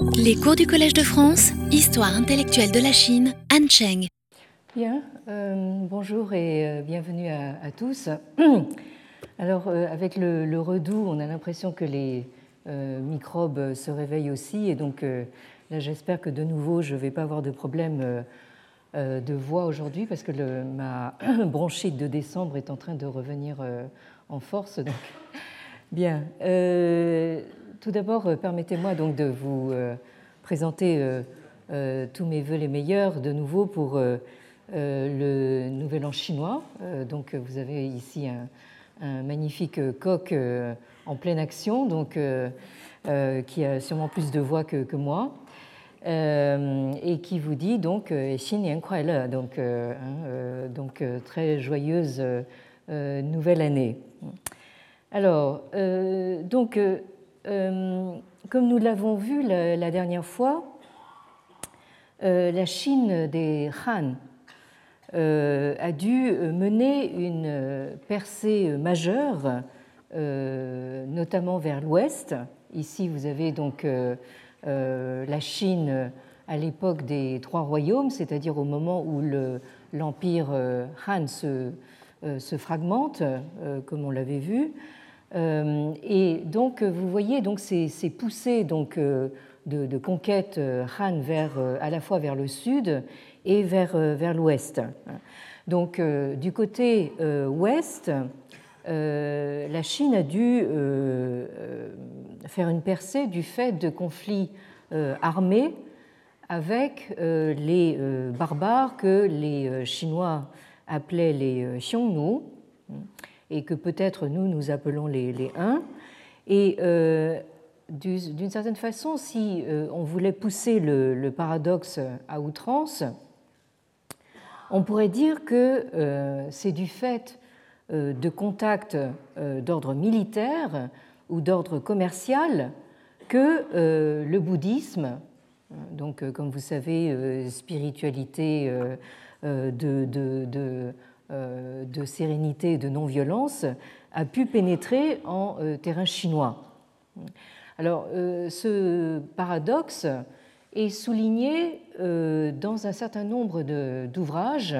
Les cours du Collège de France, Histoire intellectuelle de la Chine, Anne Cheng. Bien, euh, bonjour et euh, bienvenue à, tous. Alors, euh, avec le, redoux, on a l'impression que les microbes se réveillent aussi, et donc là, j'espère que de nouveau, je ne vais pas avoir de problème de voix aujourd'hui, parce que le, ma bronchite de décembre est en train de revenir en force. Donc, bien. Tout d'abord, permettez-moi donc de vous présenter tous mes voeux les meilleurs de nouveau pour le Nouvel An chinois. donc, vous avez ici un magnifique coq euh, en pleine action, donc, euh, euh, qui a sûrement plus de voix que, moi. et qui vous dit donc Xin Nian Kuai donc, hein, donc très joyeuse nouvelle année. Alors, donc, comme nous l'avons vu la, dernière fois, la Chine des Han euh, a dû mener une percée majeure, euh, notamment vers l'ouest. Ici, vous avez donc euh, la Chine à l'époque des trois royaumes, c'est-à-dire au moment où l'empire Han se, fragmente, comme on l'avait vu. Et donc, vous voyez donc ces, poussées donc, de, de, conquête Han vers, à la fois vers le sud et vers, euh, vers l'ouest. Donc euh, du côté euh, ouest, la Chine a dû faire une percée du fait de conflits armés avec les barbares que les Chinois appelaient les Xiongnu et que peut-être nous nous appelons les, les Huns. Et d'une certaine façon, si on voulait pousser le paradoxe à outrance, on pourrait dire que euh, c'est du fait euh, de contacts euh, d'ordre militaire ou d'ordre commercial que le bouddhisme, donc comme vous savez, spiritualité de, de, sérénité et de non-violence, a pu pénétrer en terrain chinois. Alors ce paradoxe est souligné euh, dans un certain nombre d'ouvrages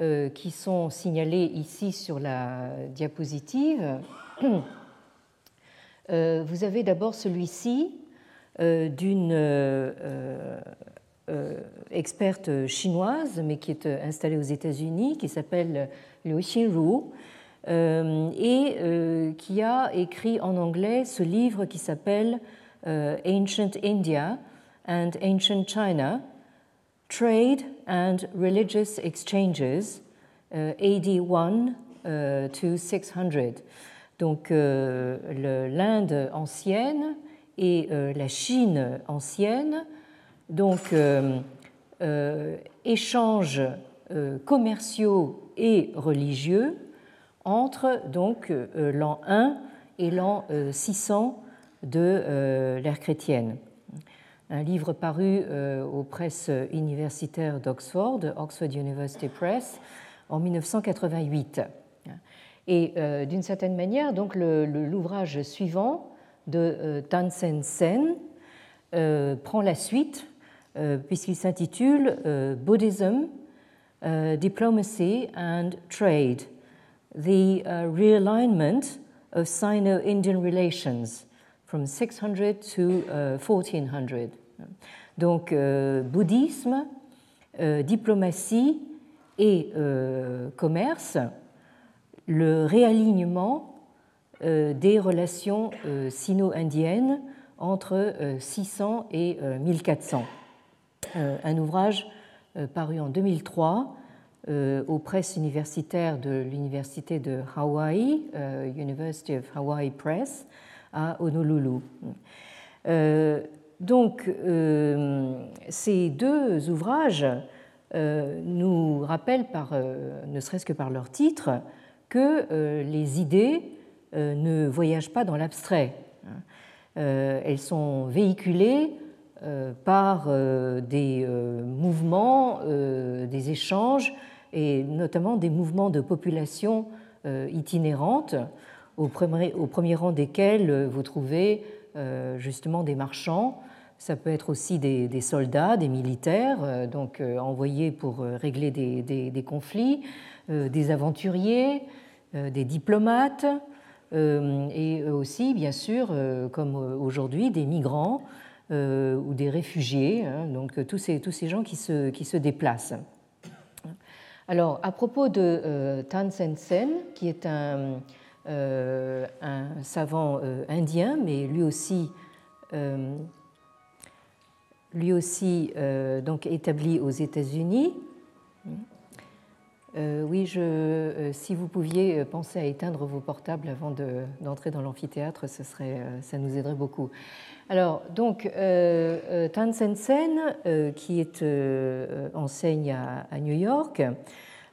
euh, qui sont signalés ici sur la diapositive. Euh, vous avez d'abord celui-ci d'une experte chinoise, mais qui est installée aux États-Unis, qui s'appelle Liu Xinru, et qui a écrit en anglais ce livre qui s'appelle Ancient India, and Ancient China, Trade and Religious Exchanges, AD 1 uh, to 600. Donc euh, l'Inde ancienne et euh, la Chine ancienne, donc euh, échanges commerciaux et religieux entre donc l'an 1 et l'an 600 de l'ère chrétienne un livre paru euh, aux presses universitaires d'Oxford, Oxford University Press, en 1988. Et euh, d'une certaine manière, donc l'ouvrage suivant de euh, Tan Sen Sen prend la suite puisqu'il s'intitule Buddhism, Diplomacy and Trade, The Realignment of Sino-Indian Relations from 600 to 1400. Uh, Donc, euh, bouddhisme, euh, diplomatie et euh, commerce, le réalignement des relations sino-indiennes entre 600 et 1400. Un ouvrage paru en 2003 aux presses universitaires de l'Université de Hawaii, University of Hawaii Press, à Honolulu. Euh, donc, euh, ces deux ouvrages euh, nous rappellent, ne serait-ce que par leur titre, que les idées ne voyagent pas dans l'abstrait. elles sont véhiculées par des mouvements, des échanges, et notamment des mouvements de population itinérantes au premier, rang desquels euh, vous trouvez euh, justement des marchands. Ça peut être aussi des, soldats, des militaires, donc envoyés pour régler des, conflits, des aventuriers, des diplomates, et aussi, bien sûr, comme aujourd'hui, des migrants ou des réfugiés, hein, donc tous ces, tous ces gens qui se, déplacent. Alors, à propos de Tan Sen Sen, qui est un, euh, savant euh, indien, mais lui aussi, euh, lui aussi donc établi aux États-Unis. Oui, je, si vous pouviez penser à éteindre vos portables avant d'entrer dans l'amphithéâtre, ça nous aiderait beaucoup. Alors, donc, Tan Sen qui enseigne à, New York,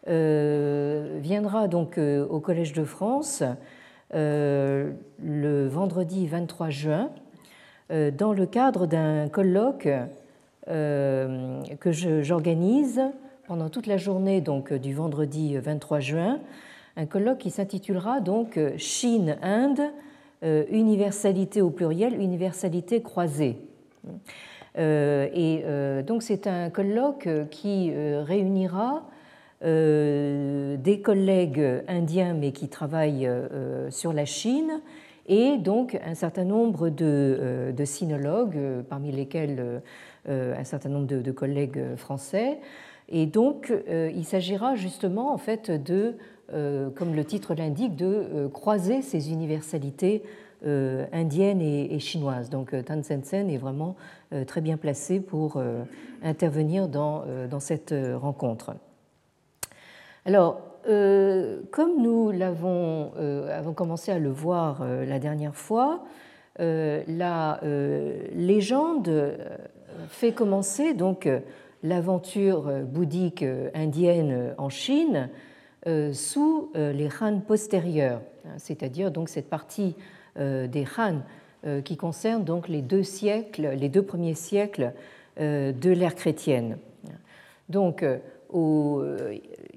euh, viendra donc euh, au Collège de France euh, le vendredi 23 juin dans le cadre d'un colloque que j'organise pendant toute la journée donc du vendredi 23 juin, un colloque qui s'intitulera donc Chine-Inde, universalité au pluriel, universalité croisée. Et donc c'est un colloque qui réunira euh, des collègues indiens mais qui travaillent euh, sur la Chine et donc un certain nombre de, euh, de sinologues, parmi lesquels un certain nombre de, collègues français. Et donc il s'agira justement en fait de, comme le titre l'indique, de croiser ces universalités indiennes et, chinoises. Donc Tan Sen Sen est vraiment très bien placé pour intervenir dans, cette rencontre. Alors, euh, comme nous l'avons euh, avons commencé à le voir euh, la dernière fois, la légende fait commencer donc l'aventure bouddhique indienne en Chine sous les Han postérieurs, hein, c'est-à-dire donc cette partie des Han qui concerne donc les deux siècles, les deux premiers siècles de l'ère chrétienne. Donc,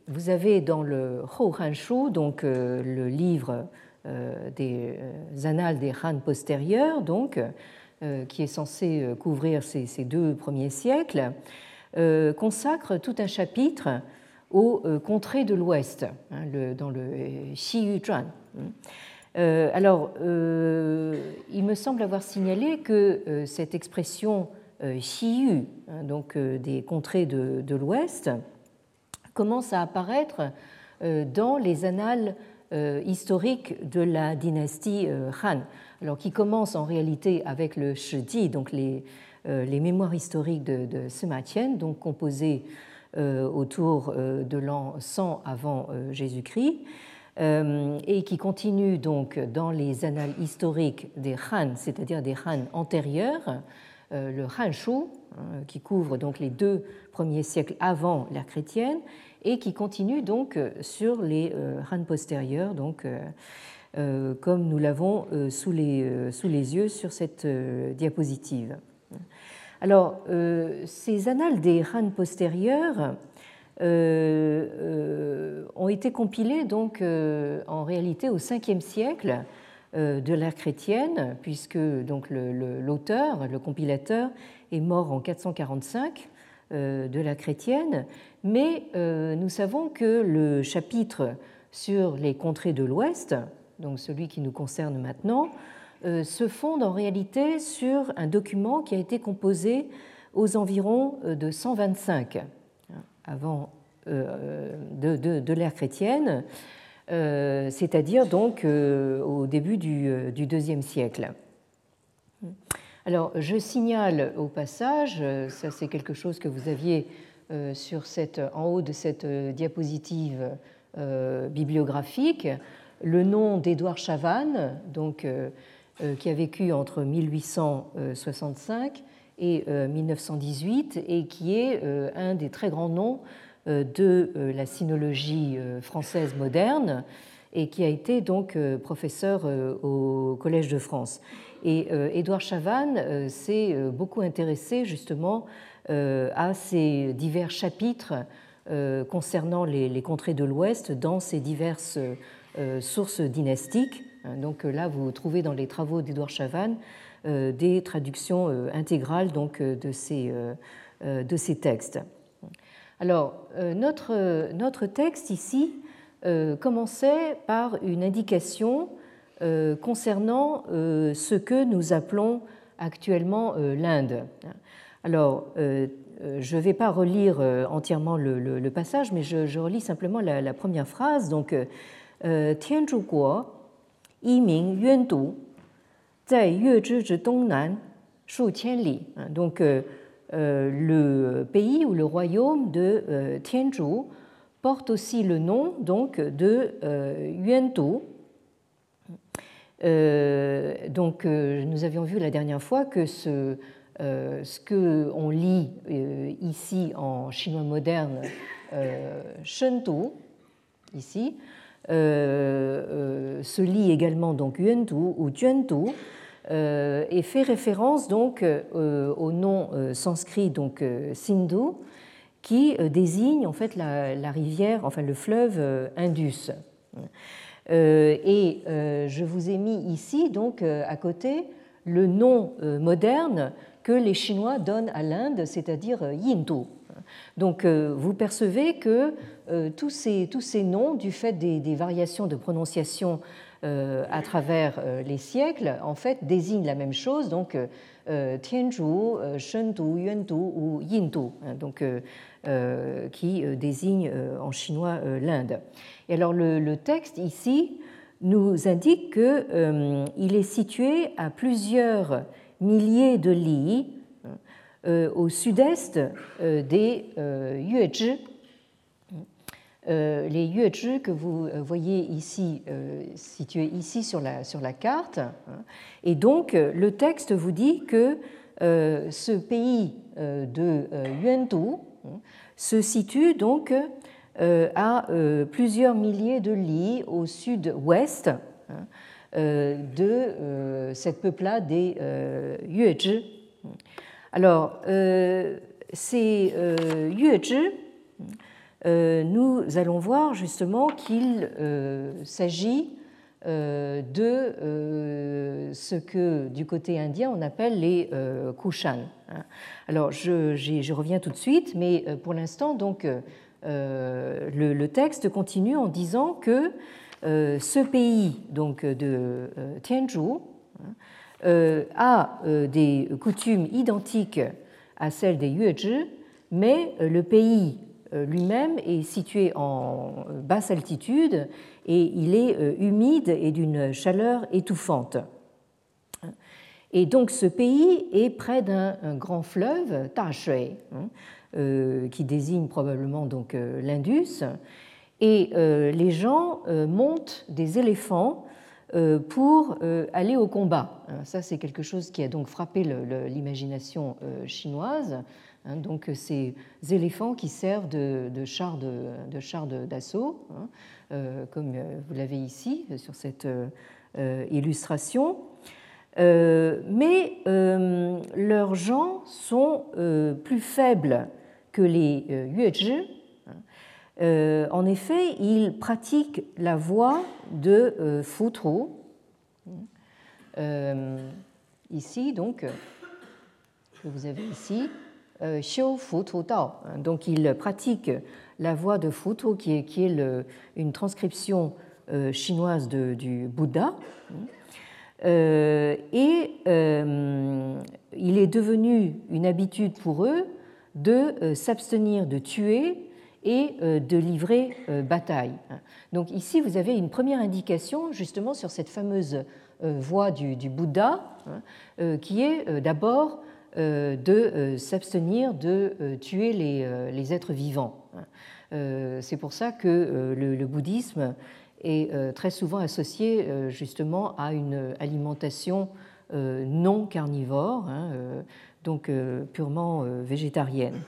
vous avez dans le Hou Han Shu, donc euh, le livre euh, des euh, annales des Han postérieurs, donc, qui est censé couvrir ces, deux premiers siècles, consacre tout un chapitre aux contrées de l'Ouest, hein, dans le Xi Yu Zhuan. alors, il me semble avoir signalé que cette expression Xi Yu, hein, donc des contrées de, l'Ouest, commence à apparaître euh, dans les annales euh, historiques de la dynastie euh, Han, alors qui commence en réalité avec le Shiji, donc les, les mémoires historiques de, de Sima Qian, donc composées autour de l'an 100 avant Jésus-Christ, et qui continue donc dans les annales historiques des Han, c'est-à-dire des Han antérieurs, le Han Shu, hein, qui couvre donc les deux premiers siècles avant l'ère chrétienne, et qui continue donc euh, sur les euh, Han postérieurs, donc, euh, comme nous l'avons sous les yeux sur cette diapositive. Alors, ces annales des Han postérieurs ont été compilées donc en réalité au 5e siècle de l'ère chrétienne, puisque donc l'auteur, le, compilateur, est mort en 445 de la chrétienne, mais euh, nous savons que le chapitre sur les contrées de l'Ouest, donc celui qui nous concerne maintenant, euh, se fonde en réalité sur un document qui a été composé aux environs euh, de 125 hein, avant de, l'ère chrétienne, c'est-à-dire donc au début du, deuxième siècle. Alors, je signale au passage, ça c'est quelque chose que vous aviez euh, sur cette, en haut de cette euh, diapositive euh, bibliographique le nom d'Édouard Chavannes, donc, qui a vécu entre 1865 et 1918 et qui est un des très grands noms de la sinologie française moderne et qui a été donc professeur au Collège de France. Et Édouard Chavannes s'est beaucoup intéressé justement euh, à ces divers chapitres euh, concernant les, contrées de l'Ouest dans ces diverses euh, sources dynastiques. Hein, donc là, vous trouvez dans les travaux d'Édouard Chavannes des traductions intégrales donc, de, ces, de ces textes. Alors, notre, notre texte ici commençait par une indication concernant ce que nous appelons actuellement l'Inde. Alors, euh, je ne vais pas relire euh, entièrement le, passage, mais je, relis simplement la, première phrase. Donc, euh, Tianzhu Yiming Yuandu, Zai Yue Dongnan, Shu Li. Hein, donc, le pays ou le royaume de Tianzhu porte aussi le nom donc, de Yuandu. donc, nous avions vu la dernière fois que ce euh, ce qu'on lit euh, ici en chinois moderne, euh, Shentu, ici, se lit également donc Yuandu ou Juandu, et fait référence donc au nom sanskrit donc Sindhu, qui désigne en fait la, rivière, enfin le fleuve Indus. et je vous ai mis ici donc à côté le nom moderne que les Chinois donnent à l'Inde, c'est-à-dire euh, Yindu. Donc euh, vous percevez que euh, tous ces, tous ces noms, du fait des, variations de prononciation à travers les siècles, en fait désignent la même chose, donc Tianzhu, Shendu, Yuandu ou Yindu, hein, donc, qui désigne en chinois l'Inde. Et alors le, texte ici nous indique qu'il est situé à plusieurs milliers de lits euh, au sud-est euh, des euh, Yuezhi. Les Yuezhi que vous voyez ici, situés ici sur la, sur la carte. Hein. Et donc, le texte vous dit que ce pays de Yuandu hein, se situe donc à plusieurs milliers de lits au sud-ouest hein, euh, de euh, cette peuplade des euh, Yuezhi. Alors, ces Yuezhi, nous allons voir justement qu'il s'agit de ce que du côté indien on appelle les Kushan. Alors je, reviens tout de suite, mais pour l'instant donc le, texte continue en disant que euh, ce pays donc de euh, Tianzhu hein, euh, a des coutumes identiques à celles des Yuezhi, mais le pays lui-même est situé en basse altitude et il est humide et d'une chaleur étouffante. Et donc ce pays est près d'un grand fleuve, Ta hein, qui désigne probablement donc l'Indus, et euh, les gens euh, montent des éléphants euh, pour aller au combat. Hein, ça, c'est quelque chose qui a donc frappé l'imagination chinoise. Hein, donc, ces éléphants qui servent de, chars d'assaut, hein, comme vous l'avez ici sur cette illustration. mais leurs gens sont plus faibles que les Yuezhi, euh, en effet, il pratique la voie de euh, Futru. Euh, ici, donc, vous avez ici, Xiu Futu Dao. Donc, il pratique la voie de Futru, qui est, une transcription chinoise du Bouddha. et il est devenu une habitude pour eux de s'abstenir de tuer et euh, de livrer euh, bataille. Donc ici, vous avez une première indication justement sur cette fameuse euh, voie du, Bouddha, hein, qui est d'abord de s'abstenir de tuer les, êtres vivants. C'est pour ça que le, bouddhisme est très souvent associé justement à une alimentation non carnivore, hein, donc purement végétarienne.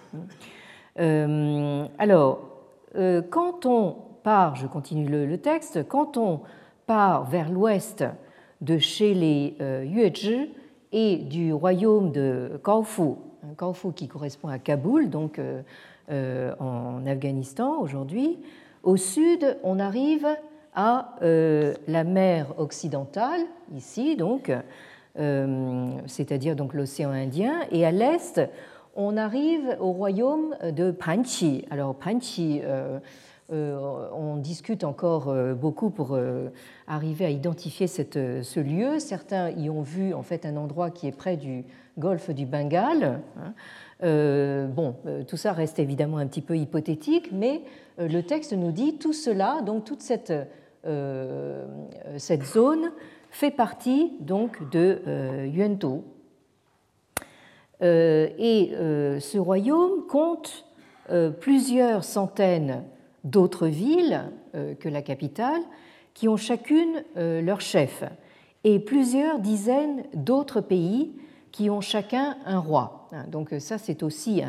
Euh, alors, euh, quand on part, je continue le, texte, quand on part vers l'ouest de chez les euh, Yuezhi et du royaume de Kaofu, Kaofu qui correspond à Kaboul, donc en Afghanistan aujourd'hui, au sud, on arrive à la mer occidentale, ici donc, c'est-à-dire l'océan Indien, et à l'est, on arrive au royaume de Panchi. Alors Panchi, on discute encore beaucoup pour arriver à identifier ce lieu. Certains y ont vu en fait un endroit qui est près du golfe du Bengale. Hein. Euh, bon, euh, tout ça reste évidemment un petit peu hypothétique, mais euh, le texte nous dit tout cela, donc toute cette, cette zone fait partie donc de Yuento. Et ce royaume compte plusieurs centaines d'autres villes que la capitale qui ont chacune leur chef et plusieurs dizaines d'autres pays qui ont chacun un roi. Hein, donc ça, c'est aussi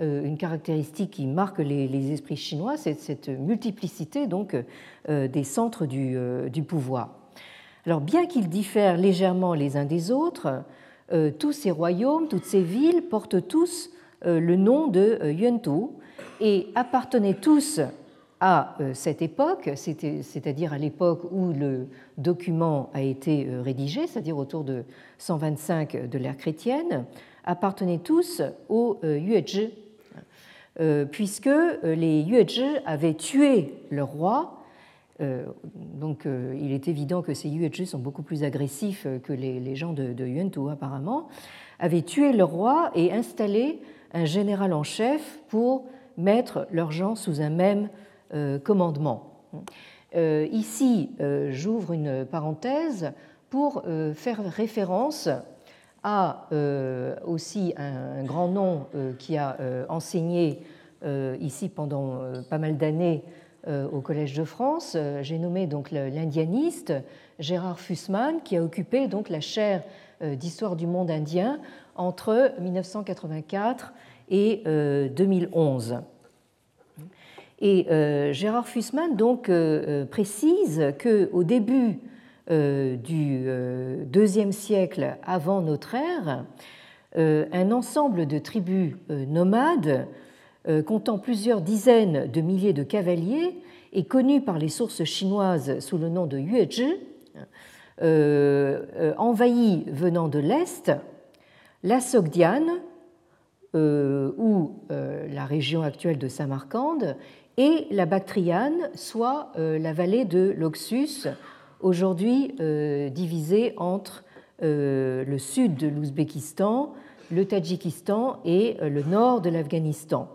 euh, une caractéristique qui marque les, esprits chinois, c'est cette multiplicité donc euh, des centres euh, du, pouvoir. Alors bien qu'ils diffèrent légèrement les uns des autres, tous ces royaumes, toutes ces villes portent tous le nom de Yuantou et appartenaient tous à euh, cette époque, c'est-à-dire à l'époque où le document a été euh, rédigé, c'est-à-dire autour de 125 de l'ère chrétienne, appartenaient tous aux euh, Yuezhi, puisque les Yuezhi avaient tué leur roi. Donc il est évident que ces Yuezhi sont beaucoup plus agressifs que les gens de, de apparemment, avaient tué leur roi et installé un général en chef pour mettre leurs gens sous un même euh, commandement. Euh, ici, euh, j'ouvre une parenthèse pour faire référence à aussi un grand nom qui a enseigné ici pendant pas mal d'années au Collège de France. J'ai nommé donc l'indianiste Gérard Fussman qui a occupé donc la chaire d'histoire du monde indien entre 1984 et 2011. Et euh, Gérard Fussman donc euh, euh, précise qu'au début du deuxième siècle avant notre ère, un ensemble de tribus nomades comptant plusieurs dizaines de milliers de cavaliers et connu par les sources chinoises sous le nom de Yuezhi, envahit venant de l'Est la Sogdiane, ou la région actuelle de Samarcande, et la Bactriane, soit euh, la vallée de l'Oxus, aujourd'hui euh, divisée entre euh, le sud de l'Ouzbékistan, le Tadjikistan et le nord de l'Afghanistan.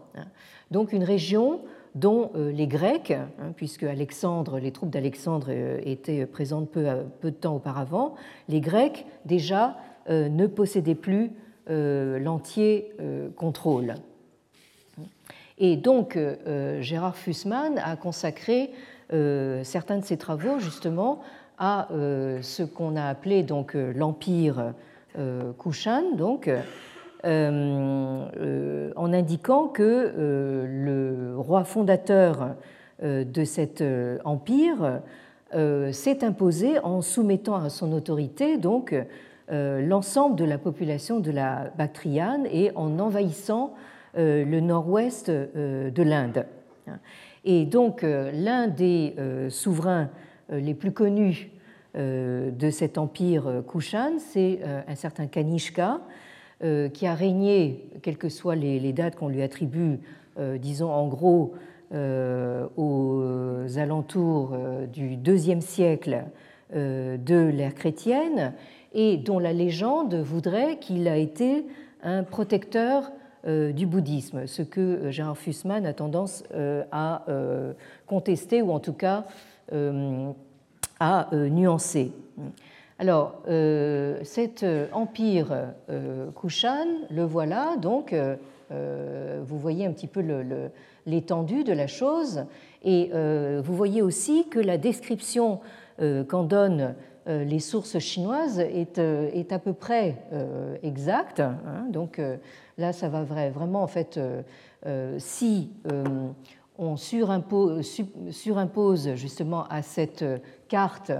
Donc une région dont les Grecs, hein, puisque Alexandre, les troupes d'Alexandre étaient présentes peu, de temps auparavant, les Grecs déjà ne possédaient plus l'entier contrôle. Et donc, euh, euh, Gérard Fussman a consacré euh, certains de ses travaux justement à ce qu'on a appelé l'empire Kushan, donc en indiquant que le roi fondateur de cet empire s'est imposé en soumettant à son autorité donc l'ensemble de la population de la Bactriane et en envahissant euh, le nord-ouest euh, de l'Inde. Et donc euh, l'un des souverains les plus connus de cet empire Kushan, c'est un certain Kanishka, qui a régné, quelles que soient les dates qu'on lui attribue, disons en gros aux alentours du deuxième siècle de l'ère chrétienne, et dont la légende voudrait qu'il a été un protecteur euh, du bouddhisme, ce que euh, Gérard Fussman a tendance euh, à contester ou en tout cas à nuancer. Alors, cet empire Kushan, le voilà, donc vous voyez un petit peu l'étendue de la chose, et vous voyez aussi que la description qu'en donnent les sources chinoises est, à peu près exacte. Hein. donc, Là, ça va vraiment, en fait, euh, euh, si euh, on surimpose, justement à cette carte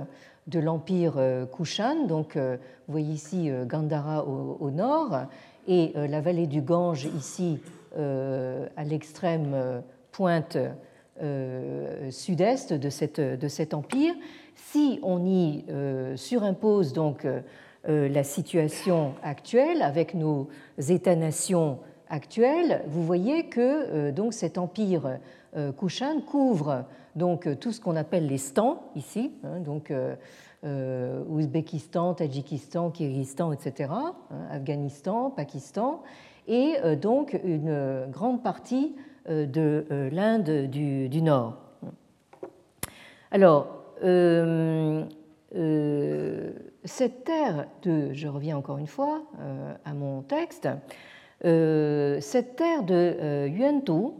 de l'empire Kushan, donc vous voyez ici Gandhara au, nord, et la vallée du Gange ici à l'extrême pointe sud-est de, de, cet empire. Si on y surimpose donc la situation actuelle avec nos États-nations actuels, vous voyez que donc cet empire Kushan couvre donc tout ce qu'on appelle les stans ici, hein, donc Ouzbékistan, Tadjikistan, Kyrgyzstan, etc., hein, Afghanistan, Pakistan, et donc une grande partie de l'Inde du, Nord. Alors, euh, euh, cette terre de, je reviens encore une fois euh, à mon texte, cette terre de Yuantou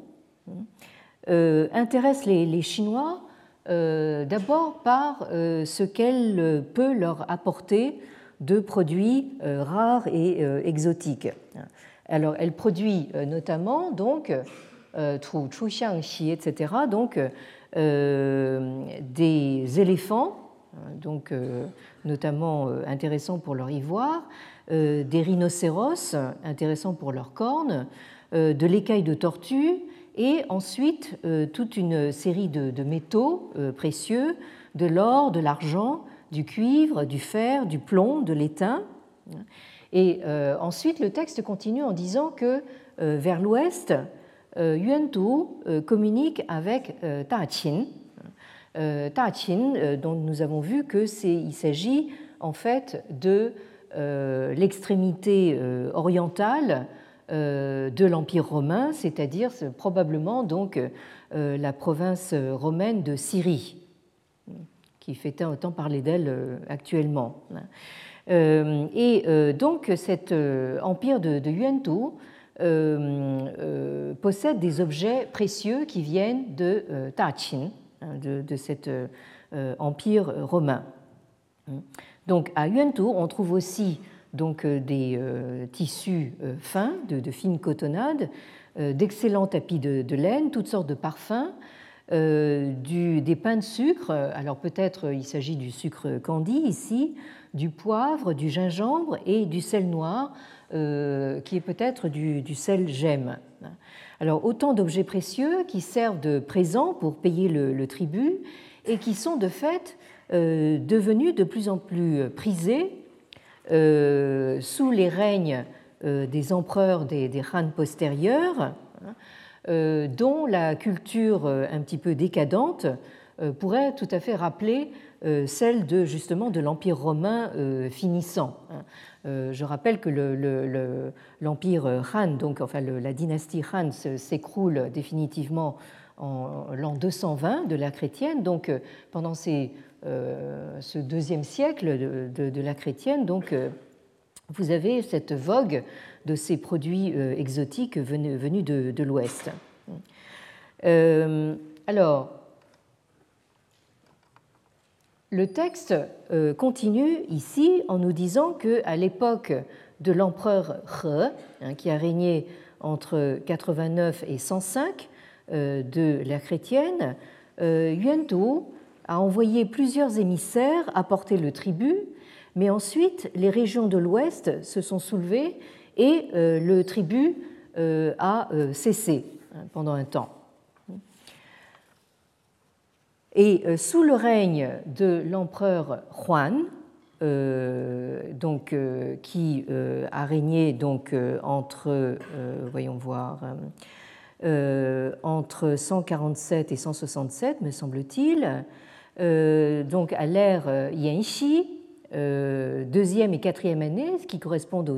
intéresse les, Chinois d'abord par ce qu'elle peut leur apporter de produits rares et exotiques. Alors, elle produit notamment donc etc. Donc, des éléphants Hein, donc euh, notamment euh, intéressants pour leur ivoire, euh, des rhinocéros intéressants pour leurs cornes, de l'écaille de tortue et ensuite toute une série de, métaux précieux, de l'or, de l'argent, du cuivre, du fer, du plomb, de l'étain. Et ensuite, le texte continue en disant que vers l'ouest, Yuantu communique avec Tachin, euh, Tachin, euh, dont nous avons vu qu'il s'agit en fait de euh, l'extrémité orientale de l'Empire romain, c'est-à-dire probablement donc la province romaine de Syrie, qui fait tant parler d'elle actuellement. Et donc cet empire de, de Yuantu possède des objets précieux qui viennent de Tachin, Hein, de, cet euh, empire romain. Donc à Yuantou, on trouve aussi donc, euh, des euh, tissus fins, de, fines cotonnades, d'excellents tapis de, laine, toutes sortes de parfums, des pains de sucre, alors peut-être il s'agit du sucre candi ici, du poivre, du gingembre et du sel noir, qui est peut-être du, sel gemme. Alors autant d'objets précieux qui servent de présent pour payer le, tribut et qui sont de fait euh, devenus de plus en plus prisés euh, sous les règnes euh, des empereurs des, Han postérieurs, hein, dont la culture un petit peu décadente pourrait tout à fait rappeler celle de justement de l'empire romain finissant. Hein. Euh, je rappelle que l'empire Han, donc enfin la dynastie Han, s'écroule définitivement en l'an 220 de la chrétienne. Donc euh, pendant euh, ce deuxième siècle de, la chrétienne, donc vous avez cette vogue de ces produits exotiques venus, de, l'Ouest. alors, le texte euh, continue ici en nous disant qu'à l'époque de l'empereur He, hein, qui a régné entre 89 et 105 euh, de la chrétienne, euh, Yuantou a envoyé plusieurs émissaires apporter le tribut, mais ensuite les régions de l'Ouest se sont soulevées et le tribut a cessé hein, pendant un temps. Et euh, sous le règne de l'empereur Juan, euh, donc, euh, qui a régné donc, entre, voyons voir, entre 147 et 167, me semble-t-il, donc à l'ère Yanxi, deuxième et quatrième année, qui correspondent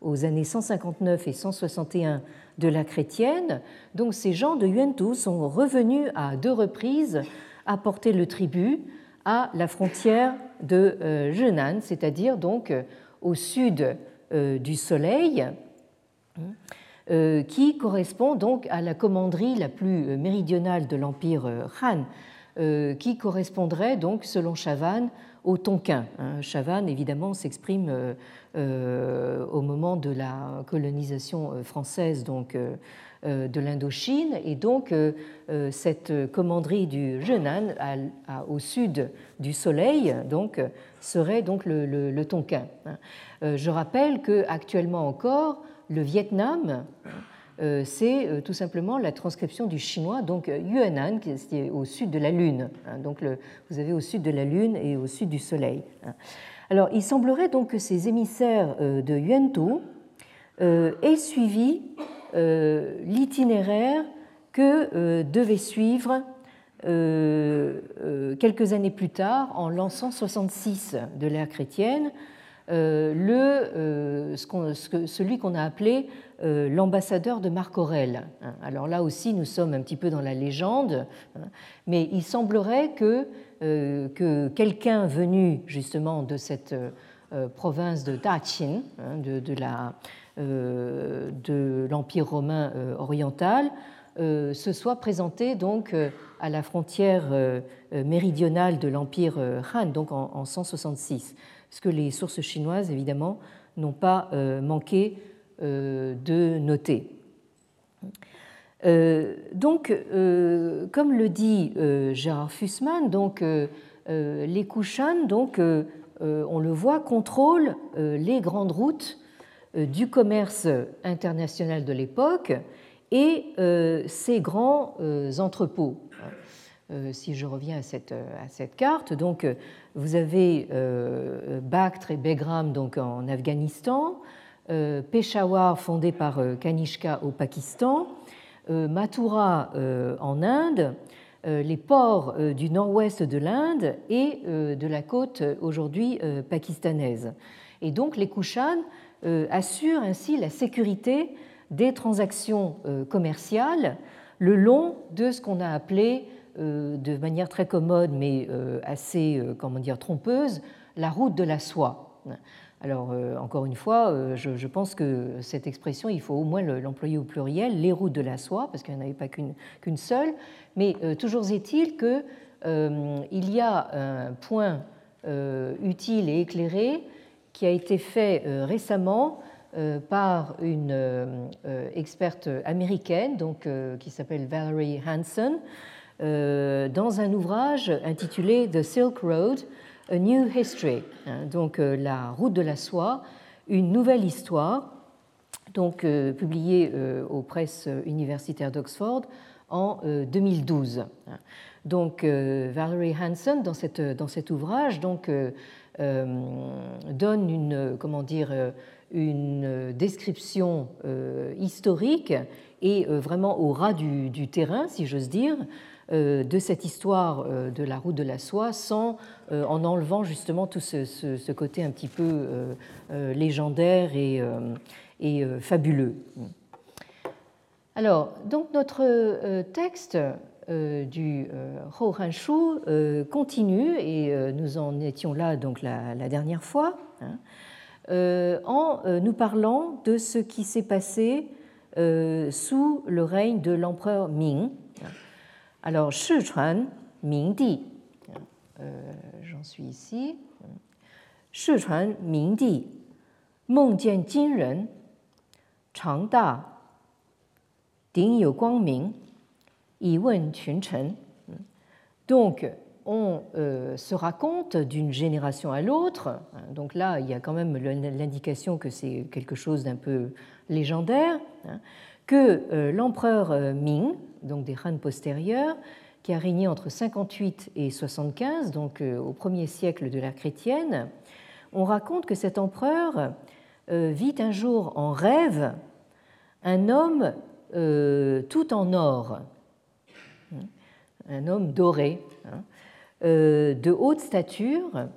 aux, années 159 et 161 de la chrétienne. Donc ces gens de Yuantou sont revenus à deux reprises apporter le tribut à la frontière de Jenan, euh, c'est-à-dire donc euh, au sud euh, du Soleil, qui correspond donc à la commanderie la plus méridionale de l'empire Han, qui correspondrait donc, selon Chavannes, au Tonkin. Hein. Chavannes, évidemment, s'exprime au moment de la colonisation française, donc euh, de l'Indochine. Et donc, euh, euh, cette commanderie du Jenan, au sud du Soleil, donc, serait donc le, Tonkin. Je rappelle qu'actuellement encore, le Vietnam, c'est tout simplement la transcription du chinois, donc Yuanan, qui est au sud de la Lune. Donc, vous avez au sud de la Lune et au sud du Soleil. Alors, il semblerait donc que ces émissaires de Yuantou aient suivi l'itinéraire que devait suivre quelques années plus tard, en l'an 66 de l'ère chrétienne, euh, le, euh, ce celui qu'on a appelé euh, l'ambassadeur de Marc Aurèle. Hein. Alors là aussi, nous sommes un petit peu dans la légende, hein, mais il semblerait que, que quelqu'un venu justement de cette province de Daqin, hein, de, l'Empire romain oriental, se soit présenté donc à la frontière méridionale de l'Empire Han, donc en 166 ce que les sources chinoises, évidemment, n'ont pas euh, manqué euh, de noter. Euh, donc, comme le dit Gérard Fussman, donc, les Kushan, donc, on le voit, contrôlent les grandes routes du commerce international de l'époque et ces grands entrepôts. Si je reviens à cette, cette carte, donc vous avez euh, Bactre et Begram donc en Afghanistan, euh, Peshawar fondé par euh, Kanishka au Pakistan, Mathura en Inde, les ports du nord-ouest de l'Inde et de la côte aujourd'hui pakistanaise. Et donc les Kushan assurent ainsi la sécurité des transactions commerciales le long de ce qu'on a appelé euh, de manière très commode mais euh, assez euh, comment dire trompeuse la route de la soie. Alors encore une fois, je, pense que cette expression, il faut au moins l'employer au pluriel, les routes de la soie, parce qu'il n'y en avait pas qu'une seule. Mais toujours est-il qu'il y a un point utile et éclairé qui a été fait récemment par une experte américaine donc, qui s'appelle Valerie Hanson, euh, dans un ouvrage intitulé The Silk Road, A New History, hein, donc euh, la route de la soie, une nouvelle histoire, donc euh, publié aux presses universitaires d'Oxford en 2012. Donc Valerie Hanson dans, cet ouvrage donne une description historique et vraiment au ras du, du terrain, si j'ose dire, euh, de cette histoire euh, de la route de la soie sans euh, en enlevant justement tout ce, côté un petit peu légendaire et, fabuleux. Alors, donc notre texte du Hanshu continue, et nous en étions là donc la, dernière fois, hein, en nous parlant de ce qui s'est passé sous le règne de l'empereur Ming, alors, Sichuan Mingdi, euh, j'en suis ici. Sichuan Mingdi, Mengjian Jinren, Changda, Ding Yu Guangming, Yi Wen Qunchen. Donc, on euh, se raconte d'une génération à l'autre. Donc là, il y a quand même l'indication que c'est quelque chose d'un peu légendaire, hein, que euh, l'empereur Ming, donc des Han postérieurs, qui a régné entre 58 et 75, donc euh, au premier siècle de l'ère chrétienne, on raconte que cet empereur euh, vit un jour en rêve un homme euh, tout en or, un homme doré, hein, de haute stature,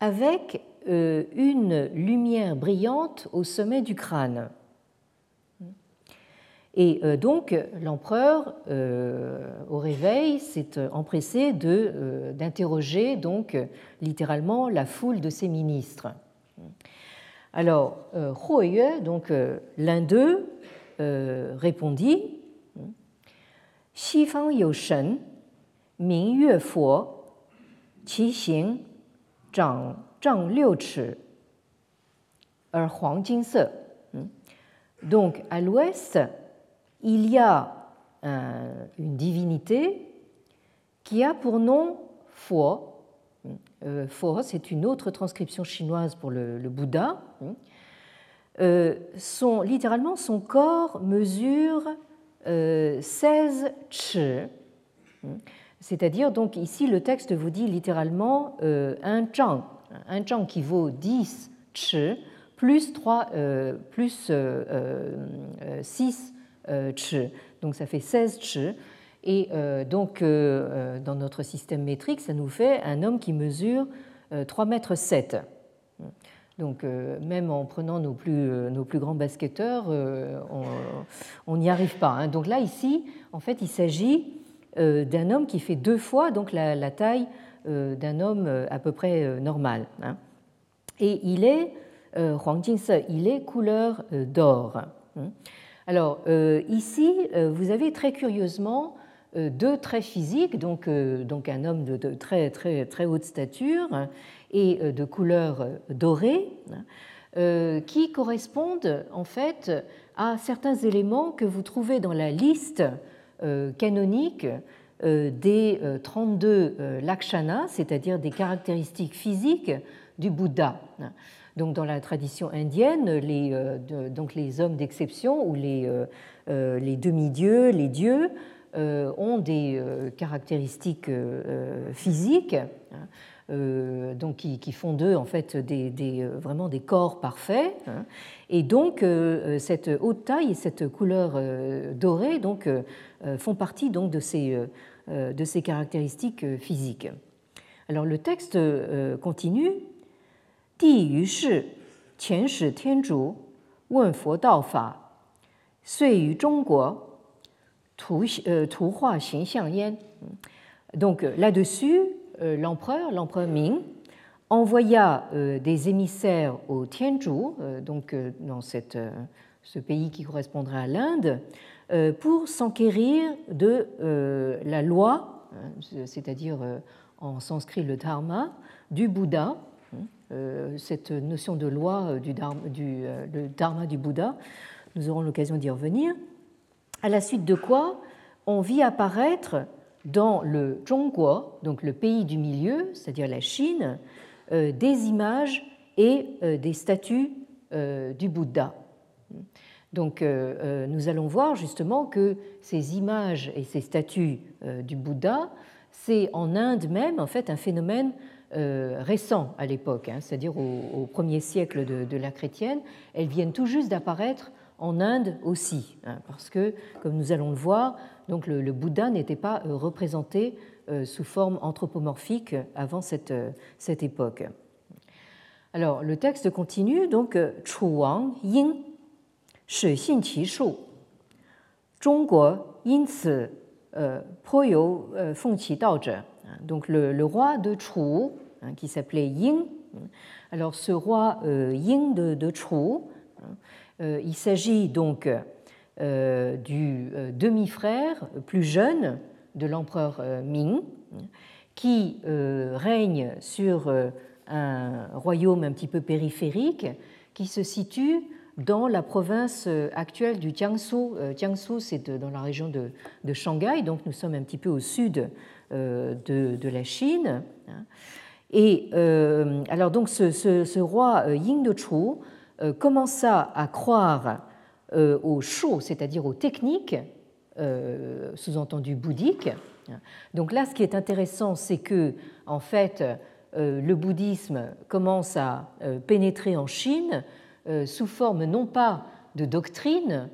avec une lumière brillante au sommet du crâne. Et euh, donc l'empereur, euh, au réveil, s'est euh, empressé d'interroger donc littéralement la foule de ses ministres. Alors Huoyue, donc l'un d'eux, répondit Xifang you shen, Ming Yue Fo, Qi Xing, Zhang Zhang Liu Chi, er Huang Jin Se. Donc à l'ouest, il y a une divinité qui a pour nom Fo. Euh, Fo, c'est une autre transcription chinoise pour le, Bouddha. Euh, son, littéralement, son corps mesure 16 euh, chi. C'est-à-dire, donc ici, le texte vous dit littéralement un zhang. un zhang qui vaut 10 chi plus, 3, plus 6 chi, donc ça fait 16 chi. Et donc, dans notre système métrique, ça nous fait un homme qui mesure 3 mètres 7. Donc euh, même en prenant nos plus, euh, nos plus grands basketteurs, euh, on n'y arrive pas. Hein. Donc là, ici, en fait, il s'agit d'un homme qui fait deux fois donc, la, taille d'un homme à peu près normal. Hein. Et il est, Huang il est couleur d'or. Hein. Alors ici, vous avez très curieusement deux traits physiques, donc, un homme de, très, très, très haute stature et euh, de couleur euh, dorée, euh, qui correspondent en fait à certains éléments que vous trouvez dans la liste canonique des 32 lakshanas, c'est-à-dire des caractéristiques physiques du Bouddha. Donc dans la tradition indienne, les, donc les hommes d'exception ou les, les demi-dieux, les dieux, ont des caractéristiques physiques euh, donc qui, font d'eux en fait des, euh, vraiment des corps parfaits. Hein. Et donc euh, cette haute taille et cette couleur dorée donc, font partie donc de ces, de ces caractéristiques physiques. Alors le texte continue. 地于是前始天竺问佛道法，遂于中国图呃图画形象焉。Donc là-dessus, euh, l'empereur, l'empereur Ming, envoya euh, des émissaires au Tianzhu, euh, donc dans cette, ce pays qui correspondrait à l'Inde, pour s'enquérir de la loi, hein, c'est-à-dire en sanskrit le dharma, du Bouddha. Hein, cette notion de loi du dharma, du, le dharma du Bouddha, nous aurons l'occasion d'y revenir. À la suite de quoi on vit apparaître dans le Zhongguo, donc le pays du milieu, c'est-à-dire la Chine, euh, des images et euh, des statues euh, du Bouddha. Donc nous allons voir justement que ces images et ces statues du Bouddha, c'est en Inde même en fait un phénomène récent à l'époque, hein, c'est-à-dire au, premier siècle de, la chrétienne. Elles viennent tout juste d'apparaître en Inde aussi, hein, parce que, comme nous allons le voir, donc le, Bouddha n'était pas euh, représenté euh, sous forme anthropomorphique avant cette, euh, cette époque. Alors le texte continue, donc Chu Wang Ying, Shi Xin Qi Shu, Zhongguo Yin You Feng Qi Dao Zhe. Donc le, roi de Chu, hein, qui s'appelait Ying. Alors ce roi Ying de, de Chu, hein, il s'agit donc euh, du euh, demi-frère plus jeune de l'empereur euh, Ming, qui règne sur un royaume un petit peu périphérique qui se situe dans la province actuelle du Jiangsu. Jiangsu, c'est dans la région de, Shanghai, donc nous sommes un petit peu au sud de, la Chine. Et alors donc ce, roi Ying de commença à croire euh, au show, c'est-à-dire aux techniques, euh, sous-entendu bouddhiques. Donc là, ce qui est intéressant, c'est que, en fait, euh, le bouddhisme commence à pénétrer en Chine sous forme non pas de doctrine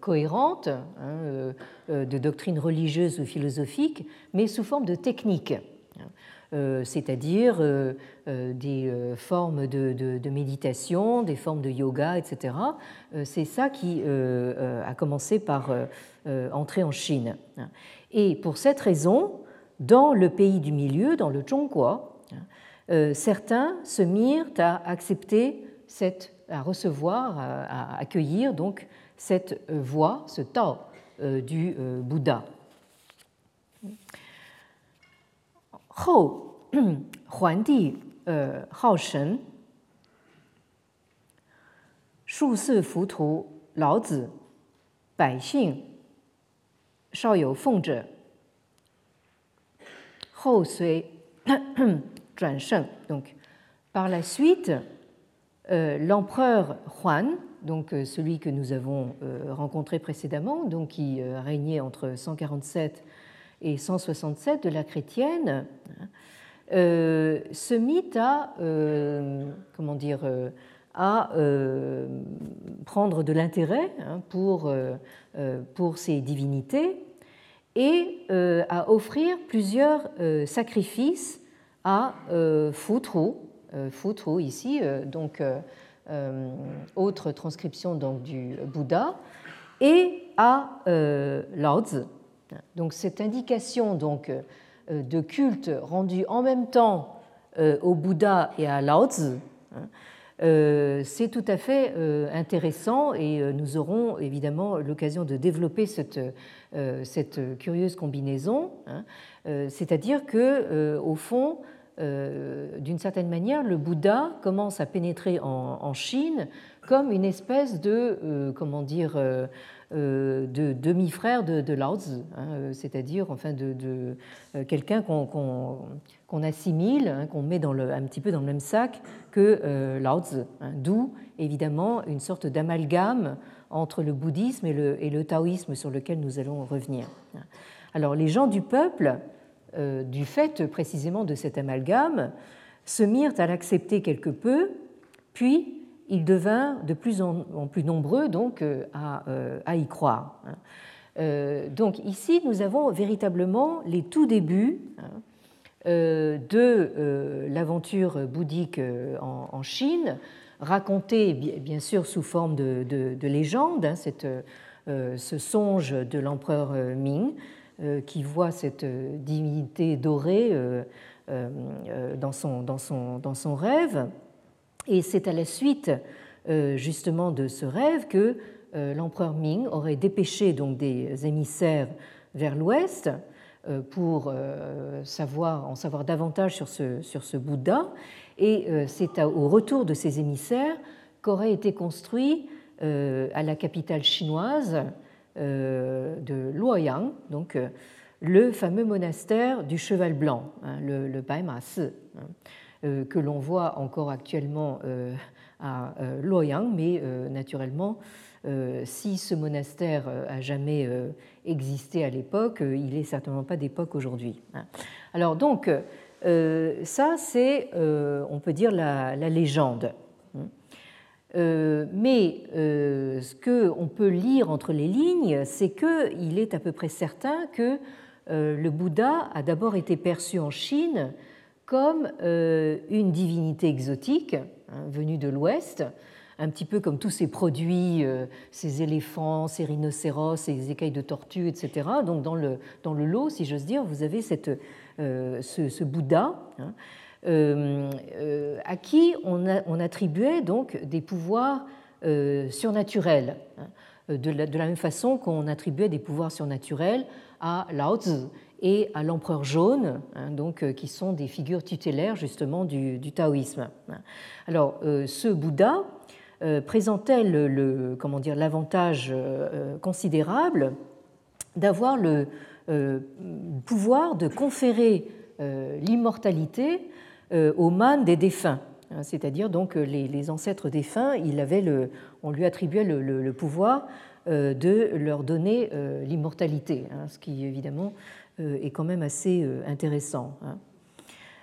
cohérente, hein, de doctrine religieuse ou philosophique, mais sous forme de technique. Euh, c'est-à-dire euh, euh, des formes de, méditation, des formes de yoga, etc. C'est ça qui a commencé par entrer en Chine. Et pour cette raison, dans le pays du milieu, dans le Zhongguo, certains se mirent à accepter à recevoir, à accueillir donc cette euh, voie, ce Tao euh, du euh, Bouddha. Hou, Huan Di, Hao Shen, Shu Si Fu Tu, Lao Zi, Bai Xing, Shao You Feng Zhe, Hou Sui, Zhuan Sheng. Donc, par la suite, euh, l'empereur Huan, donc celui que nous avons rencontré précédemment, donc qui régnait entre 147 et 167 de la chrétienne, ce mythe a, comment dire, à prendre de l'intérêt hein, pour, pour ces divinités et à offrir plusieurs sacrifices à Futru, Futru ici, donc autre transcription donc, du Bouddha, et à Lao Tzu. Donc cette indication donc, de culte rendu en même temps au Bouddha et à Lao hein, euh, c'est tout à fait euh, intéressant et euh, nous aurons évidemment l'occasion de développer cette, cette curieuse combinaison. Hein. C'est-à-dire que, au fond, d'une certaine manière, le Bouddha commence à pénétrer en, Chine comme une espèce de, comment dire, de demi-frère de, Lao Tzu, hein, c'est-à-dire enfin de, quelqu'un qu'on assimile, hein, qu'on met dans le, un petit peu dans le même sac que euh, Lao Tzu, hein. d'où évidemment une sorte d'amalgame entre le bouddhisme et le, et le, taoïsme sur lequel nous allons revenir. Alors les gens du peuple, euh, du fait précisément de cet amalgame, se mirent à l'accepter quelque peu, puis ils devinrent de plus en, plus nombreux donc euh, à, à y croire. Hein. donc ici, nous avons véritablement les tout débuts euh, de euh, l'aventure bouddhique euh, en Chine, racontée bien sûr sous forme de, légende, hein, ce songe de l'empereur Ming qui voit cette divinité dorée dans son, dans son, dans son rêve. Et c'est à la suite justement de ce rêve que l'empereur Ming aurait dépêché donc des émissaires vers l'ouest euh, pour euh, savoir, en savoir davantage sur ce, sur ce Bouddha. Et euh, c'est au retour de ces émissaires qu'aurait été construit à la capitale chinoise de Luoyang, donc le fameux monastère du cheval blanc, hein, le, le hein, que l'on voit encore actuellement à Luoyang, mais naturellement euh, si ce monastère euh, a jamais euh, existé à l'époque, il n'est certainement pas d'époque aujourd'hui. Hein. Alors donc, ça c'est, on peut dire, la, légende. Hein. mais ce qu'on peut lire entre les lignes, c'est qu'il est à peu près certain que le Bouddha a d'abord été perçu en Chine comme une divinité exotique hein, venue de l'Ouest, un petit peu comme tous ces produits, euh, ces éléphants, ces rhinocéros, ces écailles de tortue, etc. Donc dans le, dans le lot, si j'ose dire, vous avez cette, euh, ce, Bouddha. Hein, euh, à qui on, attribuait donc des pouvoirs surnaturels, hein, de, la, même façon qu'on attribuait des pouvoirs surnaturels à Lao Tzu et à l'empereur jaune, hein, donc, qui sont des figures tutélaires justement du, taoïsme. Alors, ce Bouddha, euh, présentait le, comment dire l'avantage euh, considérable d'avoir le euh, pouvoir de conférer l'immortalité aux mânes des défunts, hein, c'est-à-dire donc les, ancêtres défunts, il avait le, on lui attribuait le, pouvoir de leur donner l'immortalité, hein, ce qui évidemment est quand même assez intéressant. Hein.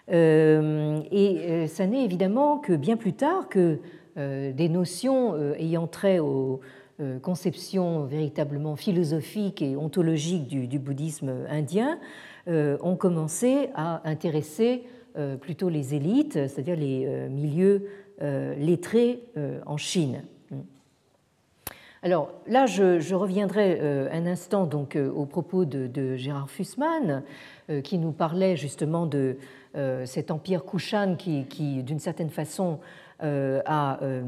Et ça n'est évidemment que bien plus tard que euh, des notions euh, ayant trait aux euh, conceptions véritablement philosophiques et ontologiques du, bouddhisme indien ont commencé à intéresser plutôt les élites, c'est-à-dire les milieux lettrés en Chine. Alors là, je, reviendrai un instant donc propos de, Gérard Fussman, qui nous parlait justement de cet empire Kushan qui, d'une certaine façon, euh, euh,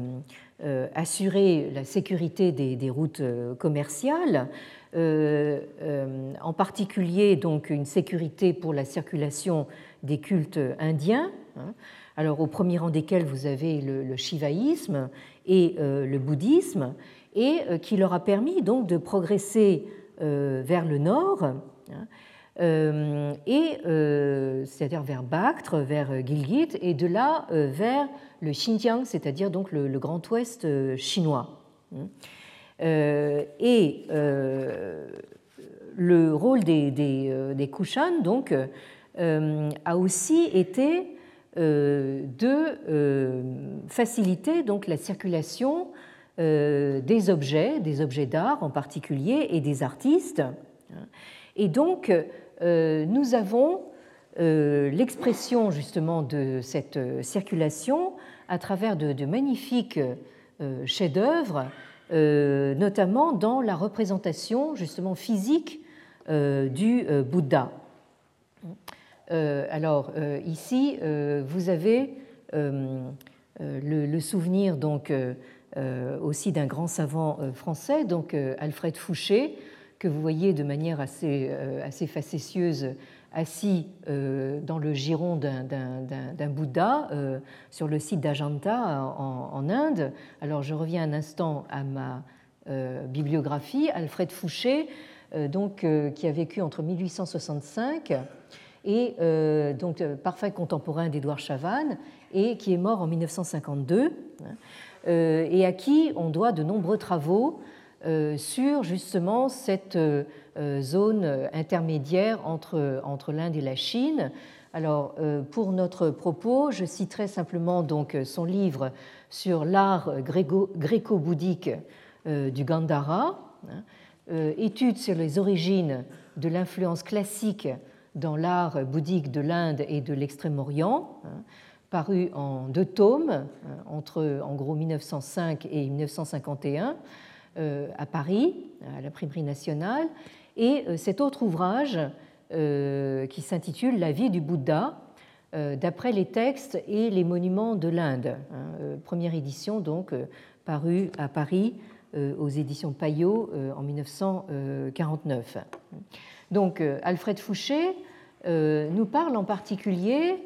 euh, assurer la sécurité des, routes commerciales, en particulier donc une sécurité pour la circulation des cultes indiens. Hein. Alors au premier rang desquels vous avez le, shivaïsme et le bouddhisme, et qui leur a permis donc de progresser vers le nord. Hein, et c'est-à-dire vers Bactre, vers Gilgit, et de là vers le Xinjiang, c'est-à-dire donc le, Grand Ouest euh, chinois. Euh, et euh, le rôle des, des, Kushan donc, a aussi été de faciliter donc la circulation des objets, des objets d'art en particulier, et des artistes. Et donc, nous avons l'expression justement de cette circulation à travers de, magnifiques euh, chefs-d'œuvre, euh, notamment dans la représentation justement physique euh, du Bouddha. Alors ici, vous avez le, souvenir donc aussi d'un grand savant français, donc Alfred Fouché, que vous voyez de manière assez, assez facétieuse assis euh, dans le giron d'un Bouddha euh, sur le site d'Ajanta en, Inde. Alors je reviens un instant à ma euh, bibliographie. Alfred Fouché, donc, qui a vécu entre 1865 et donc parfait contemporain d'Édouard Chavannes et qui est mort en 1952 et à qui on doit de nombreux travaux sur justement cette euh, zone intermédiaire entre, entre l'Inde et la Chine. Alors, euh, pour notre propos, je citerai simplement donc son livre sur l'art gréco-bouddhique euh, du Gandhara, hein, étude sur les origines de l'influence classique dans l'art bouddhique de l'Inde et de l'Extrême-Orient, hein, paru en deux tomes hein, entre en gros 1905 et 1951 à Paris, à la Primerie nationale, et euh, cet autre ouvrage euh, qui s'intitule La vie du Bouddha, euh, d'après les textes et les monuments de l'Inde. Hein, première édition donc parue à Paris aux éditions Payot en 1949. Donc Alfred Fouché nous parle en particulier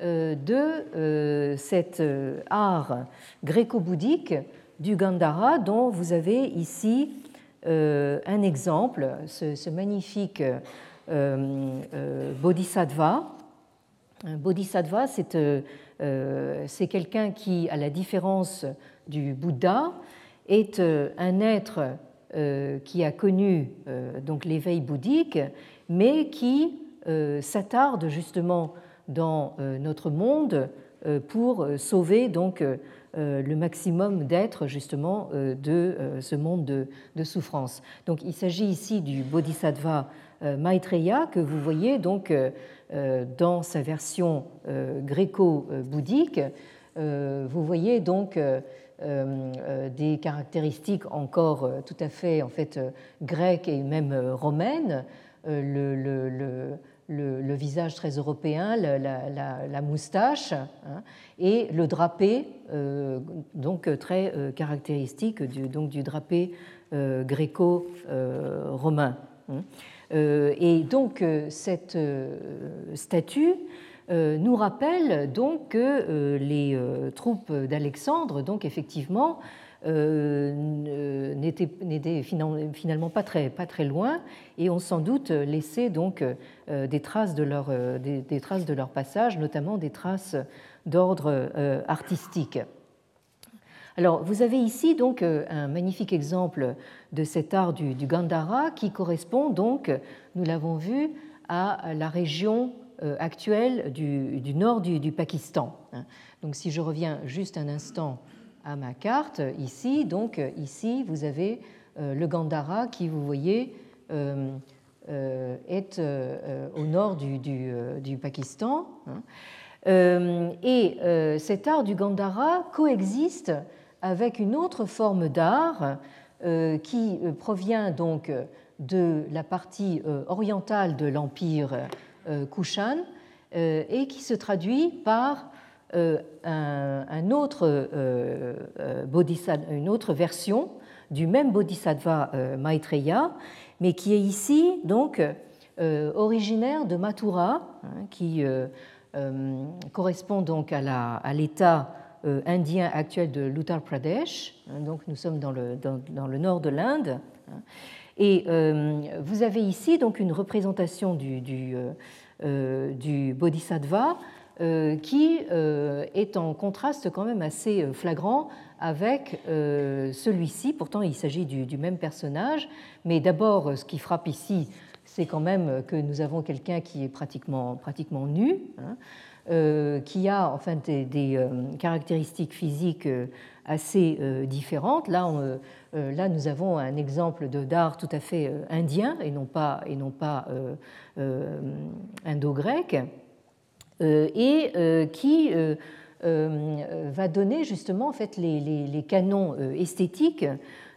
de cet art gréco-bouddhique du Gandhara dont vous avez ici euh, un exemple, ce, magnifique euh, euh, bodhisattva. Bodhisattva, c'est quelqu'un qui, à la différence du Bouddha, est un être qui a connu donc l'éveil bouddhique, mais qui s'attarde justement dans notre monde pour sauver donc euh, le maximum d'êtres justement euh, de euh, ce monde de, souffrance. Donc il s'agit ici du Bodhisattva Maitreya que vous voyez donc dans sa version gréco-bouddhique. Vous voyez donc des caractéristiques encore tout à fait en fait grecques et même romaines. le, le, visage très européen, la, moustache hein, et le drapé, euh, donc très euh, caractéristique du, donc, du drapé euh, gréco-romain. Hein. et donc cette statue nous rappelle donc que les troupes d'Alexandre, donc effectivement, euh, n'étaient finalement pas très, loin et ont sans doute laissé donc euh, des traces de leur, euh, des, traces de leur passage, notamment des traces d'ordre artistique. Alors, vous avez ici donc un magnifique exemple de cet art du, Gandhara qui correspond donc, nous l'avons vu, à la région actuelle du, nord du, Pakistan. Donc, si je reviens juste un instant à ma carte ici. Donc ici, vous avez euh, le Gandhara qui, vous voyez, euh, euh, est au nord du, du, Pakistan. Hein. Et cet art du Gandhara coexiste avec une autre forme d'art qui provient donc de la partie orientale de l'empire Kushan et qui se traduit par euh, un, euh, euh, une autre version du même bodhisattva Maitreya, mais qui est ici donc originaire de Mathura, hein, qui correspond donc à l'état indien actuel de l'Uttar Pradesh. Hein, donc nous sommes dans le, dans, le nord de l'Inde. Et vous avez ici donc une représentation du, du, du bodhisattva euh, qui euh, est en contraste quand même assez euh, flagrant avec celui-ci. Pourtant, il s'agit du, même personnage, mais d'abord, ce qui frappe ici, c'est quand même que nous avons quelqu'un qui est pratiquement, pratiquement nu, hein, qui a enfin des, caractéristiques physiques assez différentes. Là, là, nous avons un exemple d'art tout à fait indien et non pas, indo-grec, et qui va donner justement en fait, les, canons esthétiques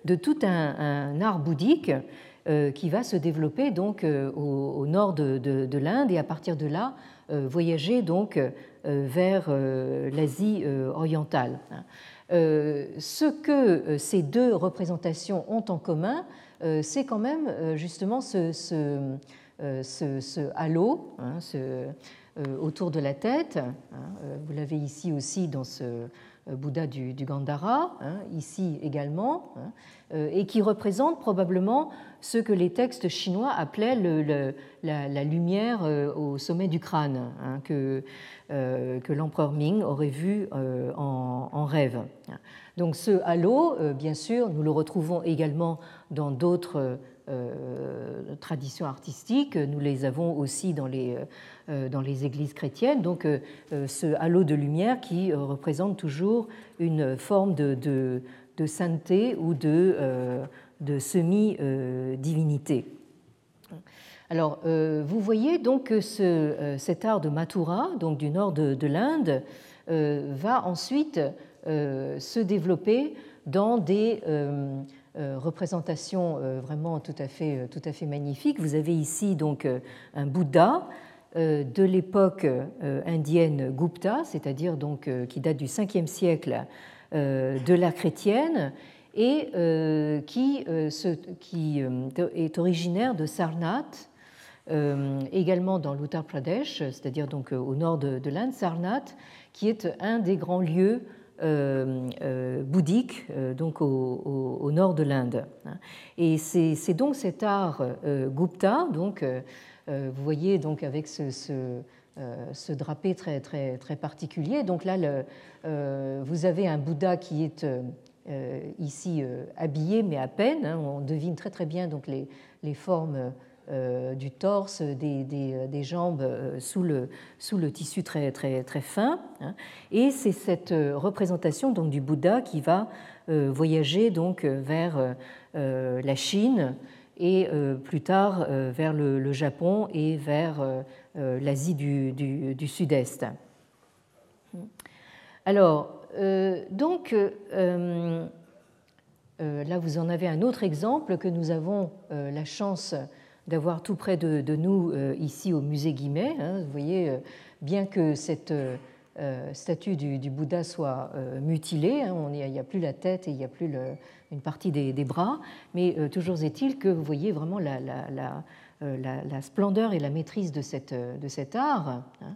de tout un, art bouddhique euh, qui va se développer donc euh, au, nord de, l'Inde et à partir de là euh, voyager donc vers l'Asie orientale. Ce que ces deux représentations ont en commun, c'est quand même justement ce, halo hein, autour de la tête. Hein, vous l'avez ici aussi dans ce euh, Bouddha du, Gandhara, hein, ici également, hein, euh, et qui représente probablement ce que les textes chinois appelaient la, lumière euh, au sommet du crâne, hein, que, l'empereur Ming aurait vu en, rêve. Donc ce halo, bien sûr, nous le retrouvons également dans d'autres traditions artistiques, nous les avons aussi dans les euh, dans les églises chrétiennes. Donc euh, euh, ce halo de lumière qui représente toujours une forme de, sainteté ou de, semi-divinité. Alors, vous voyez donc que ce, cet art de Mathura, donc du nord de, l'Inde, va ensuite se développer dans des représentations vraiment tout à fait, tout à fait magnifiques. Vous avez ici donc un Bouddha euh, de l'époque euh, indienne Gupta, c'est-à-dire donc euh, qui date du 5e siècle de l'ère chrétienne et qui, est originaire de Sarnath, également dans l'Uttar Pradesh, c'est-à-dire donc au nord de, l'Inde, Sarnath, qui est un des grands lieux bouddhiques donc au, nord de l'Inde. Et c'est donc cet art Gupta, donc euh, vous voyez donc avec ce, euh, drapé très, très, particulier. Donc là, euh, vous avez un Bouddha qui est ici habillé, mais à peine. Hein. on devine très très bien donc les, formes du torse, des, jambes sous, le, sous le tissu très, très, très fin. Hein. Et c'est cette représentation donc, du Bouddha qui va voyager donc, vers la Chine et euh, plus tard euh, vers le, Japon et vers euh, l'Asie du, Sud-Est. Alors, donc, là, vous en avez un autre exemple que nous avons la chance d'avoir tout près de, nous ici au musée Guimet. Hein. vous voyez, bien que cette statue du, Bouddha soit mutilée, hein, il n'y a, plus la tête et il n'y a plus une partie des, bras, mais euh, toujours est-il que vous voyez vraiment la, euh, splendeur et la maîtrise de, cet art. Hein.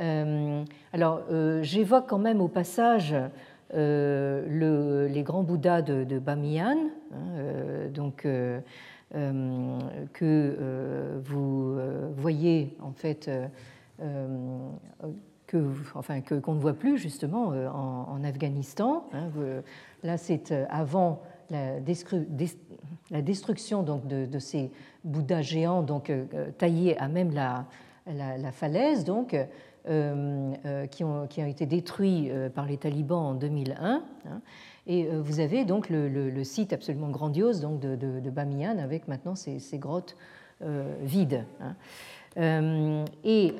Euh, alors, j'évoque quand même au passage le, les grands Bouddhas de, de Bamiyan, hein, donc, que vous voyez en fait que, qu'on ne voit plus justement en, Afghanistan. Hein, Là, c'est euh, avant la, destruction donc, de, ces bouddhas géants donc, euh, euh, taillés à même la, falaise, donc, qui, ont, été détruits par les talibans en 2001. Hein. Et vous avez donc le, site absolument grandiose donc, de, Bamiyan avec maintenant ces, grottes vides. Hein. et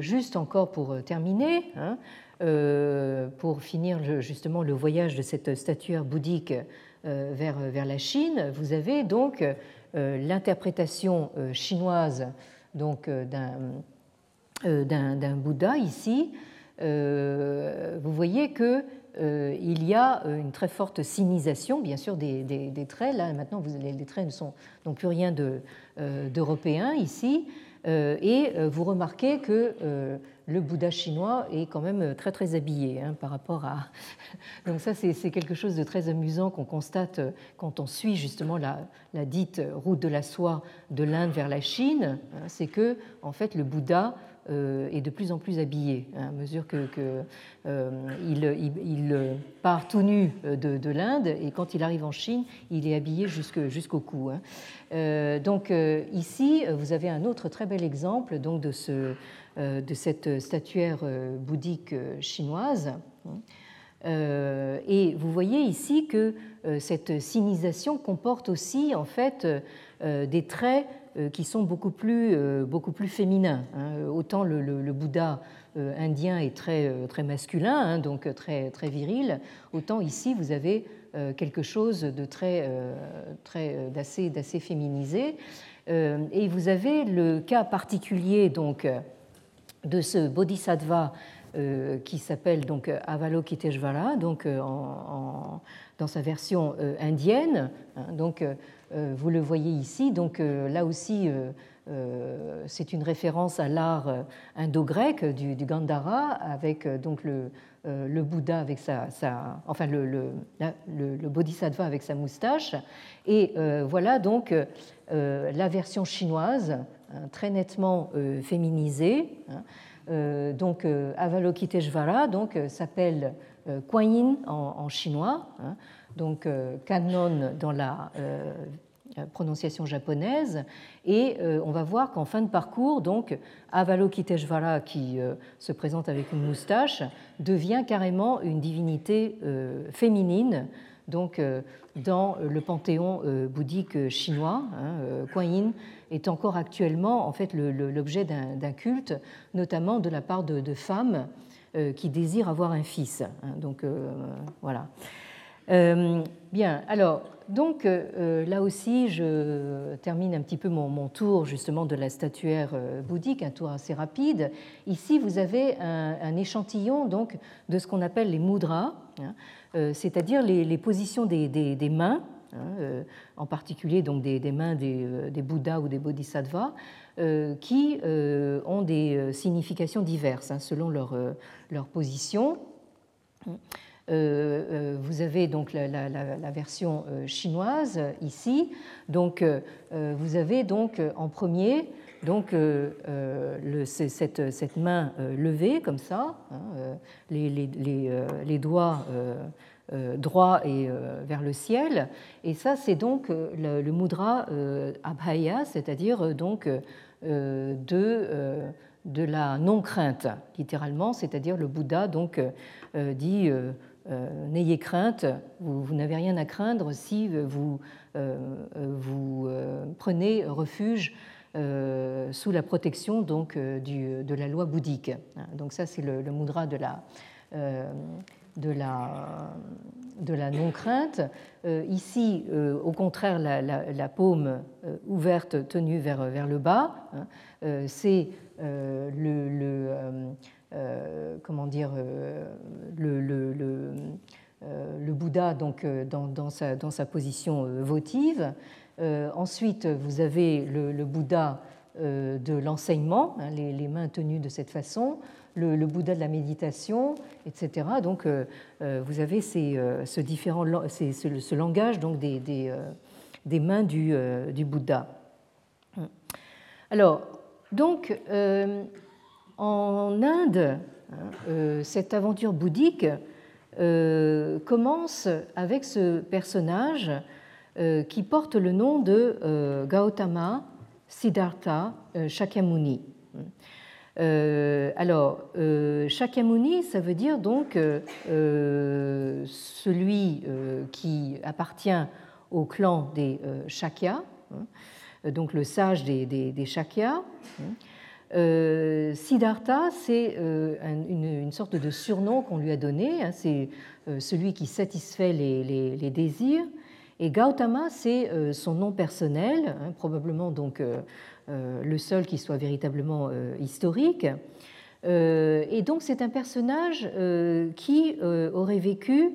juste encore pour terminer, hein, euh, pour finir justement le voyage de cette statuaire bouddhique euh, vers, vers la Chine, vous avez donc euh, l'interprétation chinoise donc d'un Bouddha ici. Vous voyez que il y a une très forte sinisation, bien sûr, des, traits. Là, maintenant, vous, les, traits ne sont donc plus rien d'européen ici. Et vous remarquez que le Bouddha chinois est quand même très très habillé hein, par rapport à. Donc ça c'est quelque chose de très amusant qu'on constate quand on suit justement la, dite route de la soie de l'Inde vers la Chine. Hein, c'est que en fait le Bouddha euh, est de plus en plus habillé hein, à mesure que, euh, il, part tout nu de, l'Inde et quand il arrive en Chine, il est habillé jusqu'au cou. donc ici, vous avez un autre très bel exemple donc de ce euh, de cette statuaire euh, bouddhique euh, chinoise. Et vous voyez ici que cette sinisation comporte aussi en fait des traits qui sont beaucoup plus, beaucoup plus féminins. Hein. Autant le, Bouddha indien est très, très masculin, hein, donc très, très viril, autant ici vous avez quelque chose de très, très, d'assez, d'assez féminisé. Et vous avez le cas particulier donc de ce bodhisattva euh, qui s'appelle donc Avalokiteshvara, donc euh, dans sa version euh, indienne. Hein, donc vous le voyez ici. Donc là aussi, c'est une référence à l'art indo-grec du, Gandhara, avec donc le, Bouddha avec sa, enfin le, bodhisattva avec sa moustache. Et voilà donc la version chinoise Hein, très nettement euh, féminisé. Hein. Euh, donc euh, Avalokiteshvara donc s'appelle Kuan Yin en, chinois, hein. donc Kannon dans la prononciation japonaise. Et on va voir qu'en fin de parcours, donc Avalokiteshvara, qui se présente avec une moustache, devient carrément une divinité féminine donc dans le panthéon bouddhique chinois. Kuan Yin est encore actuellement en fait l'objet d'un culte, notamment de la part de, femmes euh, qui désirent avoir un fils. Hein. donc euh, voilà. Euh, bien, alors donc là aussi, je termine un petit peu mon, tour justement de la statuaire bouddhique, un tour assez rapide. Ici, vous avez un, échantillon donc de ce qu'on appelle les mudras, hein, c'est-à-dire les, positions des mains Hein, euh, en particulier donc des, mains euh, des, Bouddhas ou des Bodhisattvas, euh, qui ont des significations diverses hein, selon leur, leur position. vous avez donc la, version chinoise ici. Donc, vous avez donc en premier donc cette, cette, main levée comme ça, hein, les, les, les, doigts euh, droit et euh, vers le ciel. Et ça, c'est donc euh, le, le mudra abhaya, c'est-à-dire donc de, de la non-crainte, littéralement, c'est-à-dire le Bouddha donc dit n'ayez crainte, vous, n'avez rien à craindre si vous, vous prenez refuge sous la protection donc du, de la loi bouddhique. Donc ça, c'est le, le, mudra de la de la, de la non-crainte. Euh, ici, euh, au contraire, la, paume euh, ouverte tenue vers, vers le bas, hein, c'est le, comment dire, le, le, le Bouddha donc, dans, dans, sa, dans sa position votive. ensuite, vous avez le, Bouddha de l'enseignement, hein, les, les, mains tenues de cette façon le, Bouddha de la méditation, etc. Donc, euh, euh, vous avez euh, ce, différent, ce, langage donc des, mains du, du, Bouddha. Alors, donc, en Inde, hein, cette aventure bouddhique commence avec ce personnage qui porte le nom de Gautama Siddhartha Shakyamuni. Euh, alors, euh, Shakyamuni, ça veut dire donc euh, celui qui appartient au clan des Shakya, hein, donc le sage des, des, Shakya. Hein. Siddhartha, c'est une, sorte de surnom qu'on lui a donné, hein. c'est celui qui satisfait les, désirs. Et Gautama, c'est son nom personnel, probablement donc le seul qui soit véritablement euh, historique. Euh, et donc c'est un personnage qui aurait vécu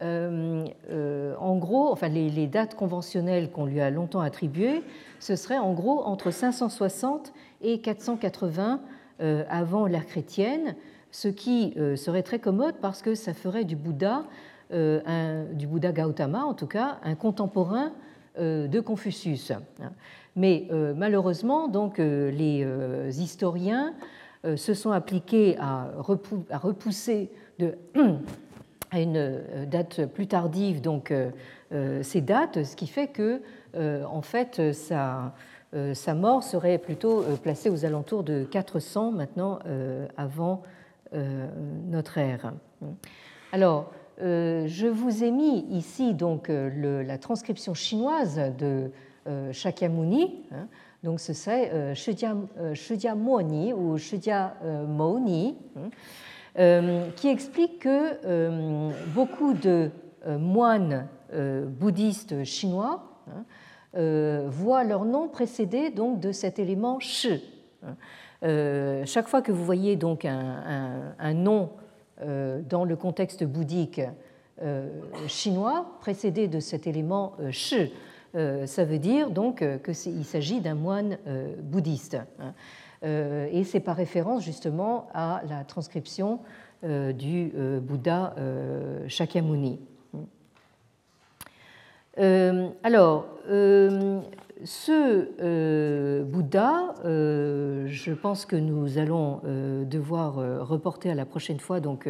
en gros, enfin les, dates conventionnelles qu'on lui a longtemps attribuées, ce serait en gros entre 560 et 480 avant l'ère chrétienne, ce qui serait très commode parce que ça ferait du Bouddha, du Bouddha Gautama en tout cas, un contemporain de Confucius. Mais malheureusement, donc, les historiens se sont appliqués à repousser à une euh, date plus tardive donc euh, euh, ces dates, ce qui fait que en fait sa, mort serait plutôt placée aux alentours de 400 maintenant avant notre ère. Alors je vous ai mis ici donc la transcription chinoise de Shakyamuni. Hein, donc ce serait Shidyamoni ou Shidyamoni. Hein, euh, qui explique que euh, beaucoup de euh, moines bouddhistes chinois hein, voient leur nom précédé donc de cet élément shi. Hein. chaque fois que vous voyez donc un, nom dans le contexte bouddhique chinois précédé de cet élément shi, ça veut dire donc qu'il s'agit d'un moine bouddhiste. Hein. Euh, et c'est par référence justement à la transcription euh, du euh, Bouddha Shakyamuni. alors, ce Bouddha, je pense que nous allons devoir reporter à la prochaine fois donc,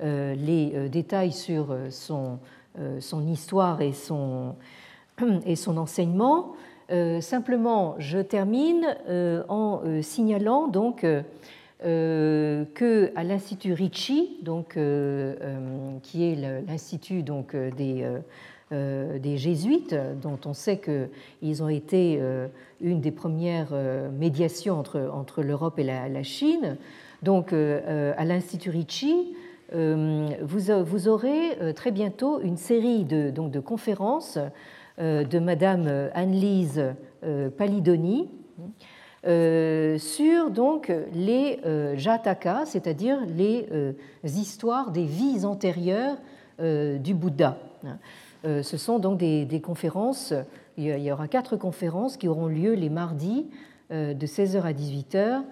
les détails sur son histoire et son, et son enseignement. Euh, simplement, je termine euh, en euh, signalant donc que à l'institut Ricci, donc qui est l'institut donc des des jésuites, dont on sait qu'ils ont été une des premières médiations entre, entre l'Europe et la, Chine. Donc, à l'Institut Ricci, vous, vous, aurez très bientôt une série de, donc, de conférences de Madame euh, Anne-Lise euh, Palidoni sur donc les jataka, c'est-à-dire les histoires des vies antérieures du Bouddha. Ce sont donc des, conférences, il y aura quatre conférences qui auront lieu les mardis de 16h à 18h,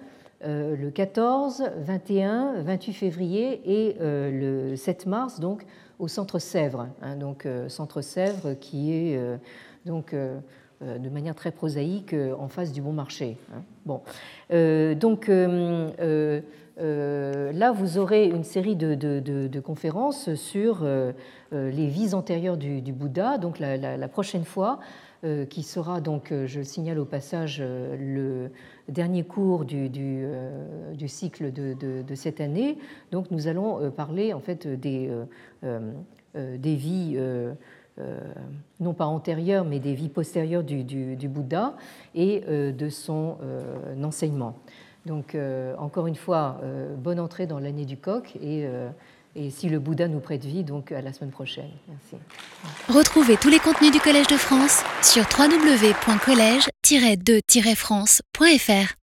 le 14, 21, 28 février et le 7 mars, donc au centre Sèvres. Hein, donc, euh, centre Sèvres qui est euh, donc euh, de manière très prosaïque en face du bon marché. Hein. Bon, donc là, vous aurez une série de, conférences sur les vies antérieures du, Bouddha. Donc la, prochaine fois, qui sera donc, je le signale au passage, le dernier cours du, du, cycle de, cette année. Donc nous allons parler en fait des euh, euh, des vies euh, non pas antérieures, mais des vies postérieures du, Bouddha et de son enseignement. Donc, encore une fois, bonne entrée dans l'année du coq et, et, si le Bouddha nous prête vie, donc à la semaine prochaine. Merci. Retrouvez tous les contenus du Collège de France sur www.colège-2-france.fr.